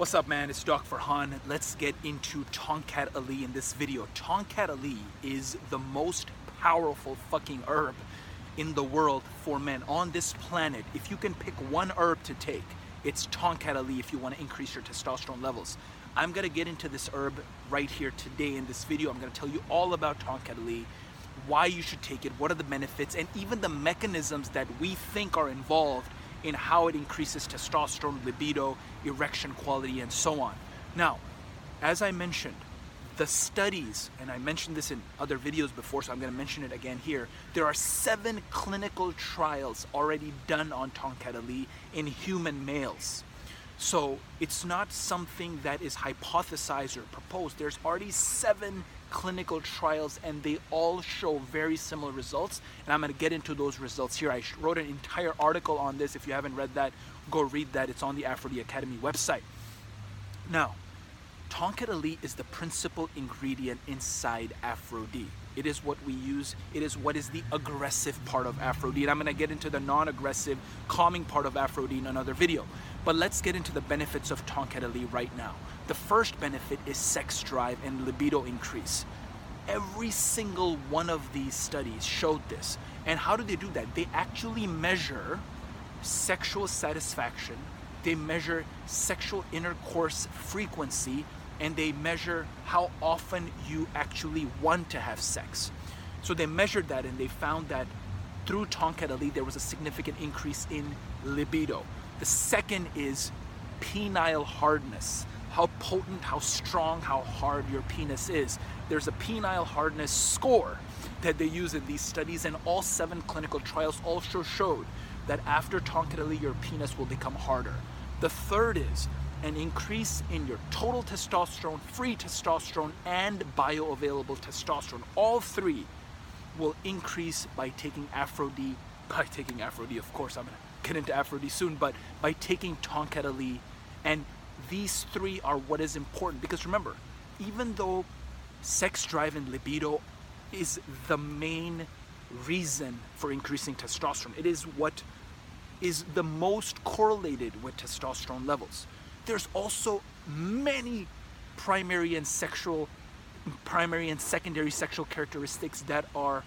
What's up man, it's Doc Farhan. Let's get into Tongkat Ali in this video. Tongkat Ali is the most powerful fucking herb in the world for men on this planet. If you can pick one herb to take, it's Tongkat Ali if you want to increase your testosterone levels. I'm gonna get into this herb right here today in this video. I'm gonna tell you all about Tongkat Ali, why you should take it, what are the benefits, and even the mechanisms that we think are involved in how it increases testosterone, libido, erection quality, and so on. Now, as I mentioned, the studies, and I mentioned this in other videos before, so I'm going to mention it again here. There are seven clinical trials already done on Tongkat Ali in human males. So it's not something that is hypothesized or proposed. There's already seven clinical trials and they all show very similar results. And I'm going to get into those results here. I wrote an entire article on this. If you haven't read that, go read that. It's on the Aphro-D Academy website. Now, Tongkat Ali is the principal ingredient inside Aphro-D. It is what we use. It is what is the aggressive part of Aphro-D. And I'm going to get into the non-aggressive, calming part of Aphro-D in another video. But let's get into the benefits of Tongkat Ali right now. The first benefit is sex drive and libido increase. Every single one of these studies showed this. And how do they do that? They actually measure sexual satisfaction, they measure sexual intercourse frequency, and they measure how often you actually want to have sex. So they measured that and they found that through Tongkat Ali there was a significant increase in libido. The second is penile hardness how potent, how strong, how hard your penis is. There's a penile hardness score that they use in these studies, and all seven clinical trials also showed that after Tongkat your penis will become harder. The third is an increase in your total testosterone, free testosterone, and bioavailable testosterone. All three will increase by taking Aphro-D, by taking Aphro-D, of course, I'm gonna get into Aphro-D soon, but by taking Tongkat Ali and these three are what is important because remember, even though sex drive and libido is the main reason for increasing testosterone, it is what is the most correlated with testosterone levels. There's also many primary and sexual primary and secondary sexual characteristics that are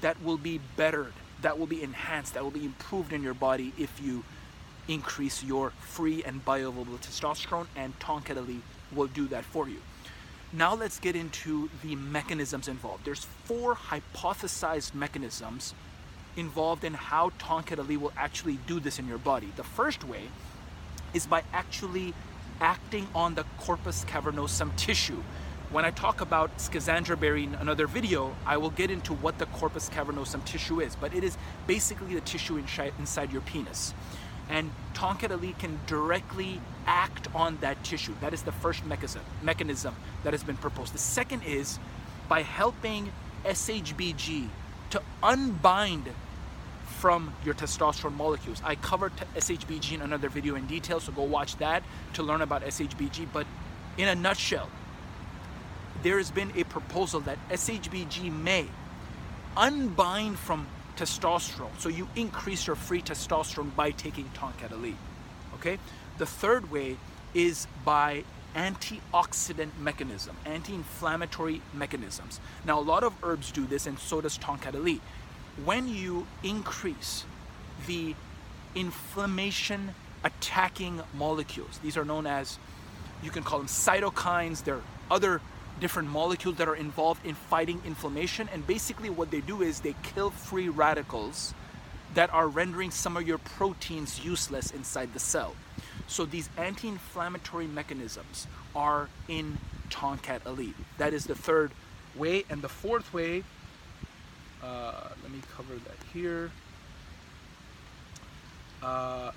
that will be bettered, that will be enhanced, that will be improved in your body if you increase your free and bioavailable testosterone, and Tongkat Ali will do that for you. Now let's get into the mechanisms involved. There's four hypothesized mechanisms involved in how Tongkat Ali will actually do this in your body. The first way is by actually acting on the corpus cavernosum tissue. When I talk about Schizandra berry in another video, I will get into what the corpus cavernosum tissue is, but it is basically the tissue inside your penis and Tongkat Ali can directly act on that tissue. That is the first mechanism, mechanism that has been proposed. The second is by helping SHBG to unbind from your testosterone molecules. I covered SHBG in another video in detail, so go watch that to learn about SHBG. But in a nutshell, there has been a proposal that SHBG may unbind from testosterone. So you increase your free testosterone by taking Tongkat Ali. Okay? The third way is by antioxidant mechanism, anti-inflammatory mechanisms. Now a lot of herbs do this and so does Tongkat Ali. When you increase the inflammation attacking molecules, these are known as you can call them cytokines, they're other different molecules that are involved in fighting inflammation. And basically, what they do is they kill free radicals that are rendering some of your proteins useless inside the cell. So, these anti inflammatory mechanisms are in Tongkat Ali. That is the third way. And the fourth way, uh, let me cover that here. Uh,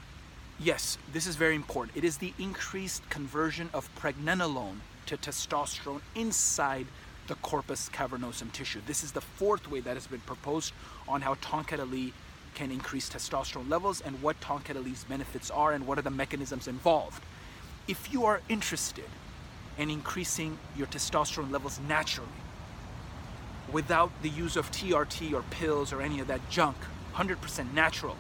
yes, this is very important. It is the increased conversion of pregnenolone to testosterone inside the corpus cavernosum tissue. This is the fourth way that has been proposed on how Tongkat Ali can increase testosterone levels and what Tongkat Ali's benefits are and what are the mechanisms involved. If you are interested in increasing your testosterone levels naturally, without the use of TRT or pills or any of that junk, 100% natural,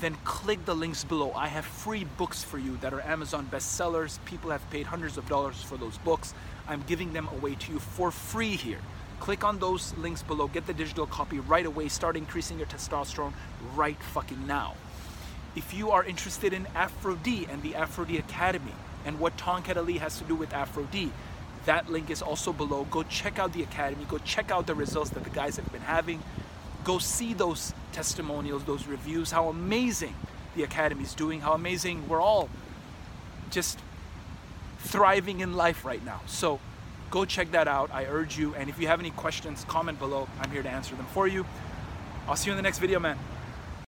then click the links below. I have free books for you that are Amazon bestsellers. People have paid hundreds of dollars for those books. I'm giving them away to you for free here. Click on those links below, get the digital copy right away, start increasing your testosterone right fucking now. If you are interested in Aphro-D and the Aphro-D Academy and what Tongkat Ali has to do with Aphro-D, that link is also below. Go check out the academy, go check out the results that the guys have been having. Go see those testimonials, those reviews, how amazing the academy is doing, how amazing we're all just thriving in life right now. So go check that out. I urge you. And if you have any questions, comment below. I'm here to answer them for you. I'll see you in the next video, man.